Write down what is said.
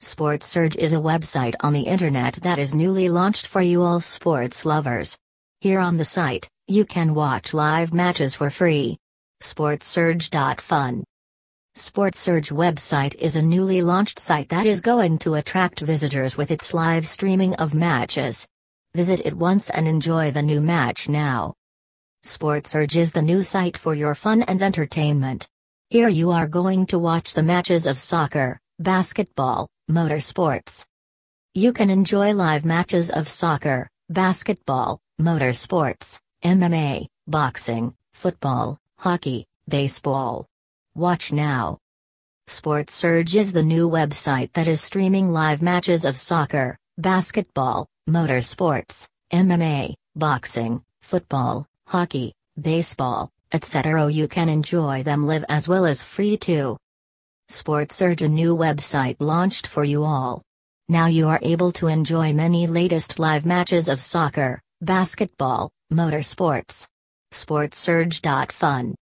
Sportsurge is a website on the internet that is newly launched for you all sports lovers. Here on the site, you can watch live matches for free. Sportsurge.fun. Sports Surge website is a newly launched site that is going to attract visitors with its live streaming of matches. Visit it once and enjoy the new match now. Sportsurge is the new site for your fun and entertainment. Here you are going to watch the matches of soccer, basketball, motorsports. You can enjoy live matches of soccer, basketball, motorsports, MMA, boxing, football, hockey, baseball. Watch now. Sportsurge is the new website that is streaming live matches of soccer, basketball, motorsports, MMA, boxing, football, hockey, baseball, etc. You can enjoy them live as well as free too. Sportsurge a new website launched for you all. Now you are able to enjoy many latest live matches of soccer, basketball, motorsports. Sportsurge.fun